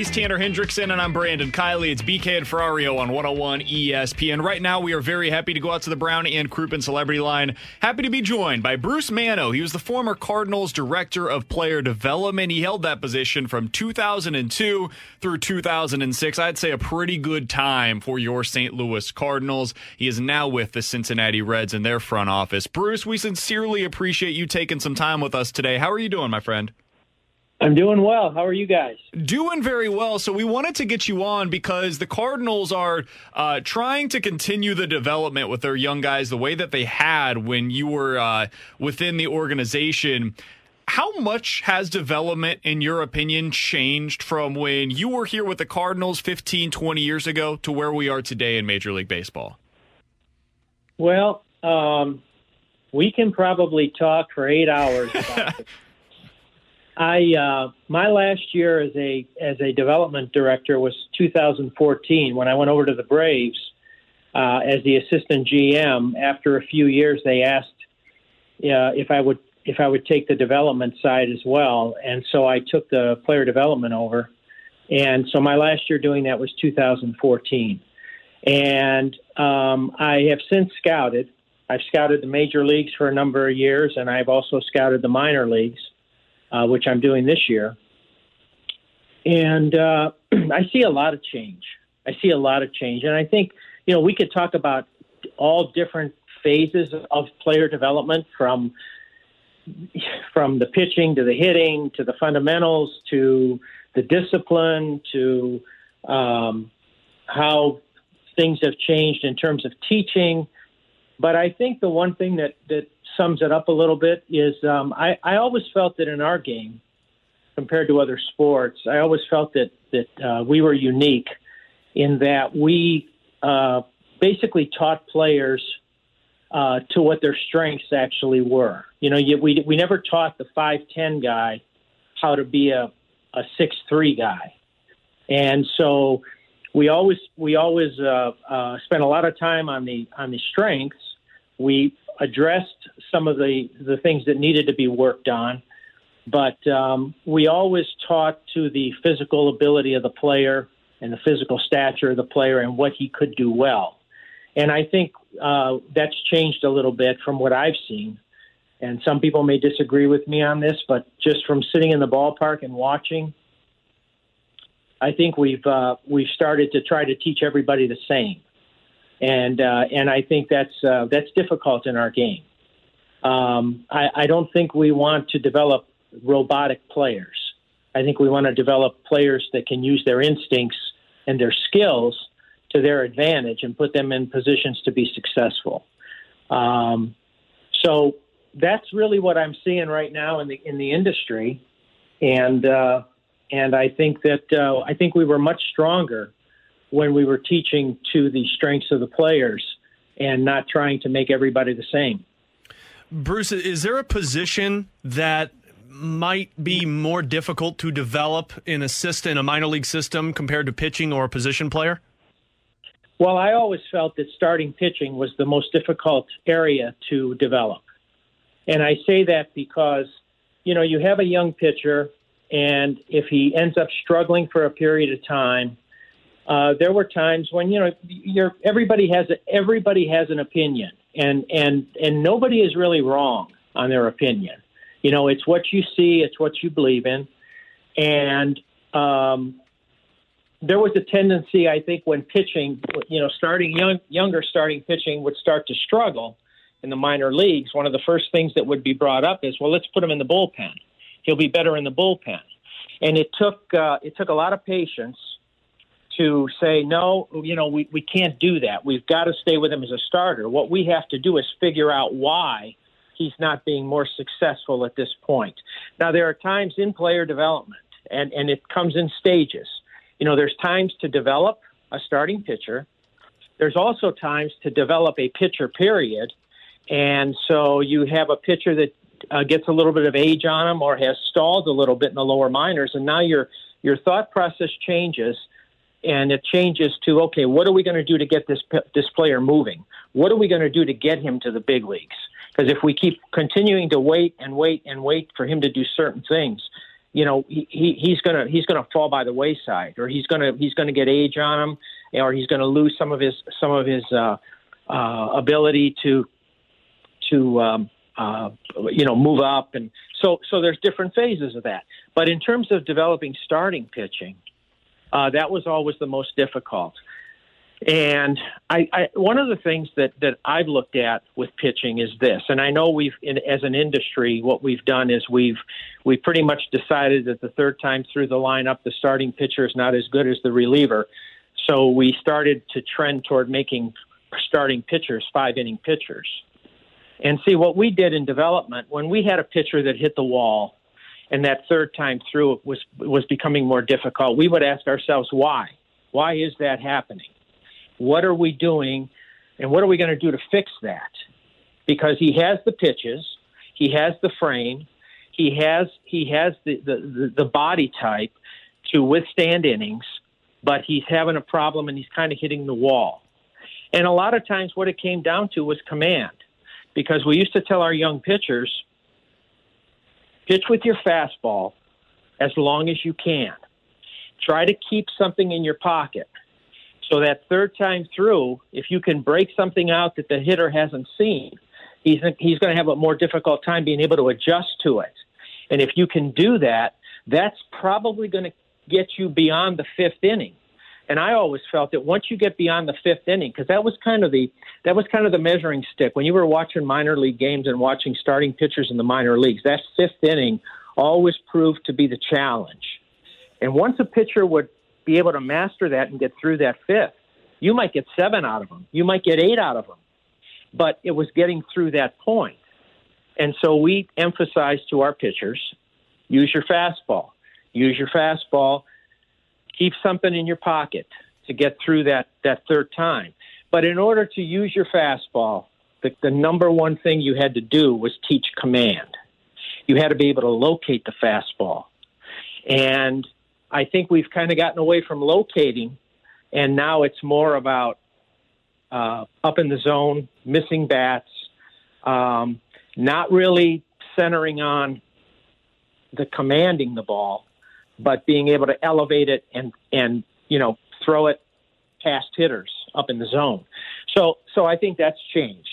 He's Tanner Hendrickson, and I'm Brandon Kiley. It's BK and Ferrario on 101 ESPN. Right now, we are very happy to go out to the Brown and Crouppen Celebrity Line. Happy to be joined by Bruce Manno. He was the former Cardinals Director of Player Development. He held that position from 2002 through 2006. I'd say a pretty good time for your St. Louis Cardinals. He is now with the Cincinnati Reds in their front office. Bruce, we sincerely appreciate you taking some time with us today. How are you doing, my friend? I'm doing well. How are you guys? Doing very well. So we wanted to get you on because the Cardinals are uh, trying to continue the development with their young guys the way that they had when you were uh, within the organization. How much has development, in your opinion, changed from when you were here with the Cardinals 15, 20 years ago to where we are today in Major League Baseball? Well, um, we can probably talk for eight hours about it. I uh, my last year as a as a development director was 2014 when I went over to the Braves uh, as the assistant GM. After a few years, they asked uh, if I would if I would take the development side as well, and so I took the player development over. And so my last year doing that was 2014, and um, I have since scouted. I've scouted the major leagues for a number of years, and I've also scouted the minor leagues uh, which I'm doing this year. And uh, I see a lot of change. I see a lot of change. And I think, you know, we could talk about all different phases of player development from from the pitching to the hitting to the fundamentals to the discipline to um, how things have changed in terms of teaching. But I think the one thing that, that sums it up a little bit is um, I, I always felt that in our game, compared to other sports, I always felt that that uh, we were unique in that we uh, basically taught players uh, to what their strengths actually were. You know, you, we we never taught the five ten guy how to be a a six three guy, and so we always we always uh, uh, spent a lot of time on the on the strengths. We addressed some of the, the things that needed to be worked on, but um, we always taught to the physical ability of the player and the physical stature of the player and what he could do well. And I think uh, that's changed a little bit from what I've seen. And some people may disagree with me on this, but just from sitting in the ballpark and watching, I think we've uh, we've started to try to teach everybody the same and uh, and I think that's uh, that's difficult in our game. Um, I, I don't think we want to develop robotic players. I think we want to develop players that can use their instincts and their skills to their advantage and put them in positions to be successful. Um, so that's really what I'm seeing right now in the in the industry, and uh, and I think that uh, I think we were much stronger when we were teaching to the strengths of the players and not trying to make everybody the same. Bruce, is there a position that might be more difficult to develop in a system, in a minor league system, compared to pitching or a position player? Well, I always felt that starting pitching was the most difficult area to develop. And I say that because, you know, you have a young pitcher and if he ends up struggling for a period of time, uh, there were times when you know you're, everybody has a, everybody has an opinion, and and and nobody is really wrong on their opinion. You know, it's what you see, it's what you believe in, and um, there was a tendency, I think, when pitching, you know, starting young, younger starting pitching would start to struggle in the minor leagues. One of the first things that would be brought up is, well, let's put him in the bullpen. He'll be better in the bullpen. And it took uh, it took a lot of patience to say, no, you know, we, we can't do that. We've got to stay with him as a starter. What we have to do is figure out why he's not being more successful at this point. Now, there are times in player development, and, and it comes in stages. You know, there's times to develop a starting pitcher. There's also times to develop a pitcher, period. And so you have a pitcher that uh, gets a little bit of age on him or has stalled a little bit in the lower minors, and now your your thought process changes and it changes to okay, what are we going to do to get this this player moving? What are we going to do to get him to the big leagues? Because if we keep continuing to wait and wait and wait for him to do certain things, you know, he, he he's gonna he's gonna fall by the wayside, or he's gonna he's gonna get age on him, or he's gonna lose some of his some of his uh, uh, ability to to um, uh, you know move up, and so so there's different phases of that. But in terms of developing starting pitching, uh, that was always the most difficult. And I, I, one of the things that, that I've looked at with pitching is this, and I know we've, in, as an industry, what we've done is we've we pretty much decided that the third time through the lineup, the starting pitcher is not as good as the reliever. So we started to trend toward making starting pitchers five inning pitchers. And see what we did in development when we had a pitcher that hit the wall and that third time through was was becoming more difficult. We would ask ourselves why. Why is that happening? What are we doing, and what are we going to do to fix that? Because he has the pitches, he has the frame, he has he has the the, the body type to withstand innings, but he's having a problem and he's kind of hitting the wall. And a lot of times, what it came down to was command, because we used to tell our young pitchers Pitch with your fastball as long as you can. Try to keep something in your pocket. So that third time through, if you can break something out that the hitter hasn't seen, he's he's going to have a more difficult time being able to adjust to it. And if you can do that, that's probably going to get you beyond the fifth inning. And I always felt that once you get beyond the fifth inning, because that was kind of the that was kind of the measuring stick when you were watching minor league games and watching starting pitchers in the minor leagues. That fifth inning always proved to be the challenge. And once a pitcher would be able to master that and get through that fifth, you might get seven out of them. You might get eight out of them. But it was getting through that point. And so we emphasized to our pitchers use your fastball. Use your fastball keep something in your pocket to get through that, that third time. But in order to use your fastball, the, the number one thing you had to do was teach command. You had to be able to locate the fastball. And I think we've kind of gotten away from locating, and now it's more about uh, up in the zone, missing bats, um, not really centering on the commanding the ball, but being able to elevate it and and you know throw it past hitters up in the zone. So so I think that's changed.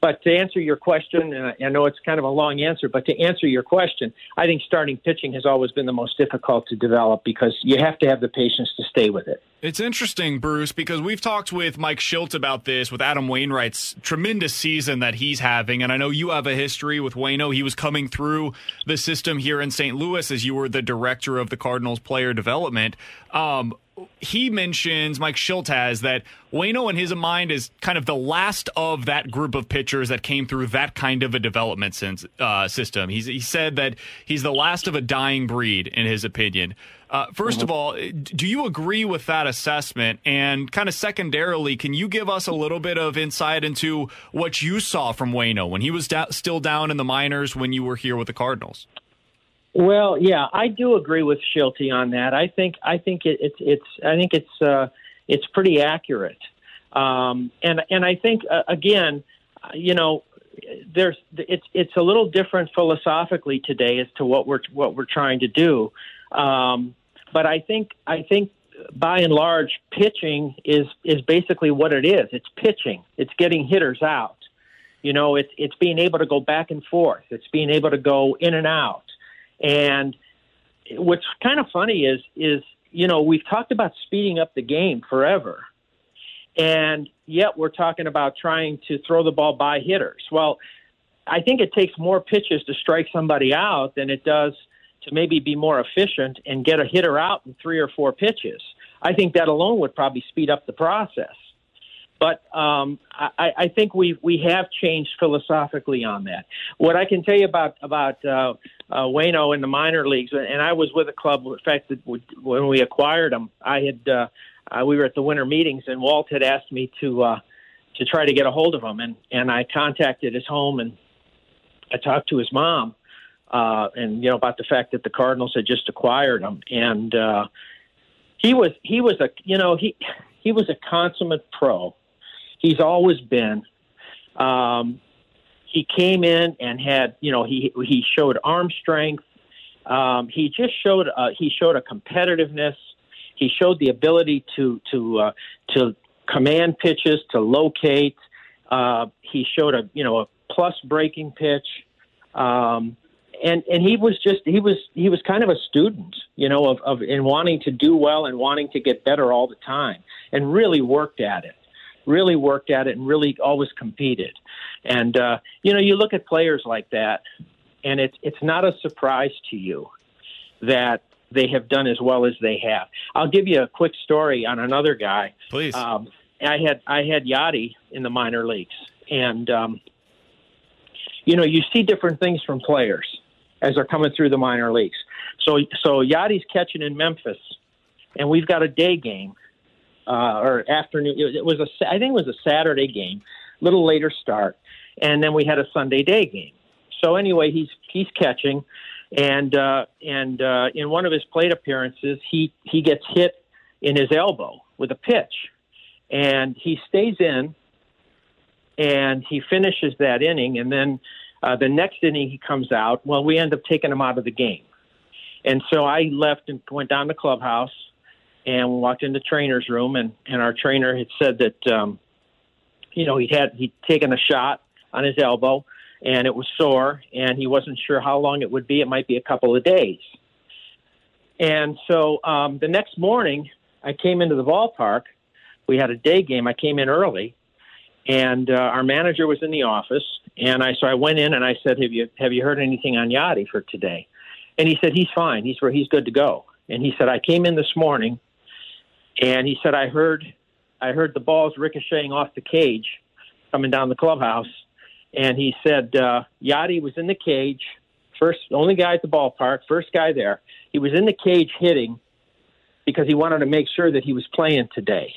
But to answer your question, and I know it's kind of a long answer, but to answer your question, I think starting pitching has always been the most difficult to develop because you have to have the patience to stay with it. It's interesting, Bruce, because we've talked with Mike Shildt about this with Adam Wainwright's tremendous season that he's having. And I know you have a history with Wayno. He was coming through the system here in St. Louis as you were the director of the Cardinals player development. Um, he mentions Mike Shildt has that Wayno in his mind is kind of the last of that group of pitchers that came through that kind of a development uh, system. He's, he said that he's the last of a dying breed in his opinion. Uh, 1st mm-hmm. of all, do you agree with that assessment? And kind of secondarily, can you give us a little bit of insight into what you saw from Wayno when he was da- still down in the minors when you were here with the Cardinals? Well, yeah, I do agree with Shilty on that. I think I think it, it's it's I think it's uh, it's pretty accurate, um, and and I think uh, again, you know, there's it's it's a little different philosophically today as to what we're what we're trying to do. Um, but I think I think by and large, pitching is is basically what it is. It's pitching. It's getting hitters out. You know, it's it's being able to go back and forth. It's being able to go in and out. And what's kind of funny is is you know we've talked about speeding up the game forever, and yet we're talking about trying to throw the ball by hitters. Well, I think it takes more pitches to strike somebody out than it does to maybe be more efficient and get a hitter out in three or four pitches. I think that alone would probably speed up the process. But um, I, I think we we have changed philosophically on that. What I can tell you about about uh, uh, Wayno in the minor leagues, and I was with the club. In fact, that when we acquired him, I had uh, uh, we were at the winter meetings, and Walt had asked me to uh, to try to get a hold of him, and and I contacted his home, and I talked to his mom, uh, and you know about the fact that the Cardinals had just acquired him, and uh, he was he was a you know he he was a consummate pro. He's always been. Um, he came in and had you know he he showed arm strength. Um, he just showed uh, he showed a competitiveness. He showed the ability to to uh, to command pitches, to locate. Uh, he showed a you know a plus breaking pitch. Um, and and he was just he was he was kind of a student, you know, of, of in wanting to do well and wanting to get better all the time, and really worked at it, really worked at it, and really always competed. And uh, you know, you look at players like that, and it's it's not a surprise to you that they have done as well as they have. I'll give you a quick story on another guy. Please. Um, I had I had Yadi in the minor leagues, and um, you know, you see different things from players as they're coming through the minor leagues. So, so Yadi's catching in Memphis, and we've got a day game uh, or afternoon. It was a, I think it was a Saturday game, little later start, and then we had a Sunday day game. So anyway, he's he's catching, and uh, and uh, in one of his plate appearances, he he gets hit in his elbow with a pitch, and he stays in, and he finishes that inning, and then uh, the next inning he comes out. Well, we end up taking him out of the game. And so I left and went down to the clubhouse and walked into trainer's room and, and our trainer had said that um, you know, he'd had he'd taken a shot on his elbow and it was sore and he wasn't sure how long it would be. It might be a couple of days. And so um, the next morning I came into the ballpark. We had a day game. I came in early and uh, our manager was in the office and I so I went in and I said, "Have you have you heard anything on Yadi for today?" And he said, "He's fine. He's where he's good to go." And he said, "I came in this morning, and he said I heard I heard the balls ricocheting off the cage coming down the clubhouse, and he said uh, Yadi was in the cage, first only guy at the ballpark, first guy there. He was in the cage hitting because he wanted to make sure that he was playing today.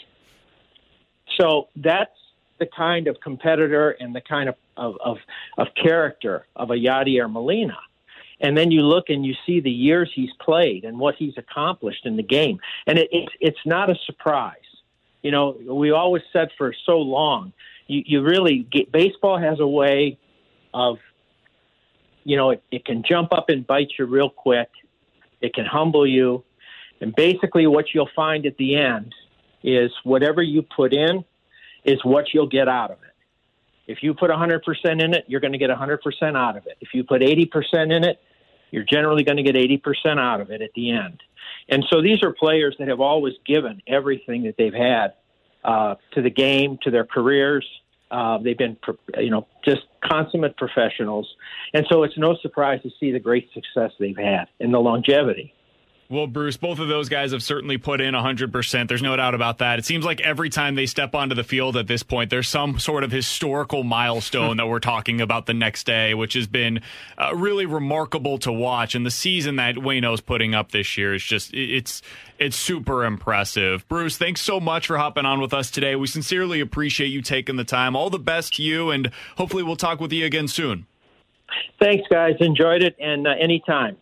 So that's the kind of competitor and the kind of, of, of, of character of a Yadier Molina. And then you look and you see the years he's played and what he's accomplished in the game. And it, it's, it's not a surprise. You know, we always said for so long, you, you really get, baseball has a way of, you know, it, it can jump up and bite you real quick. It can humble you. And basically, what you'll find at the end is whatever you put in, is what you'll get out of it. If you put 100% in it, you're going to get 100% out of it. If you put 80% in it, you're generally going to get 80% out of it at the end. And so these are players that have always given everything that they've had uh, to the game, to their careers. Uh, they've been, you know, just consummate professionals. And so it's no surprise to see the great success they've had and the longevity. Well, Bruce, both of those guys have certainly put in 100%. There's no doubt about that. It seems like every time they step onto the field at this point, there's some sort of historical milestone that we're talking about the next day, which has been uh, really remarkable to watch. And the season that Wayno's putting up this year is just, it's, it's super impressive. Bruce, thanks so much for hopping on with us today. We sincerely appreciate you taking the time. All the best to you, and hopefully we'll talk with you again soon. Thanks, guys. Enjoyed it, and uh, anytime.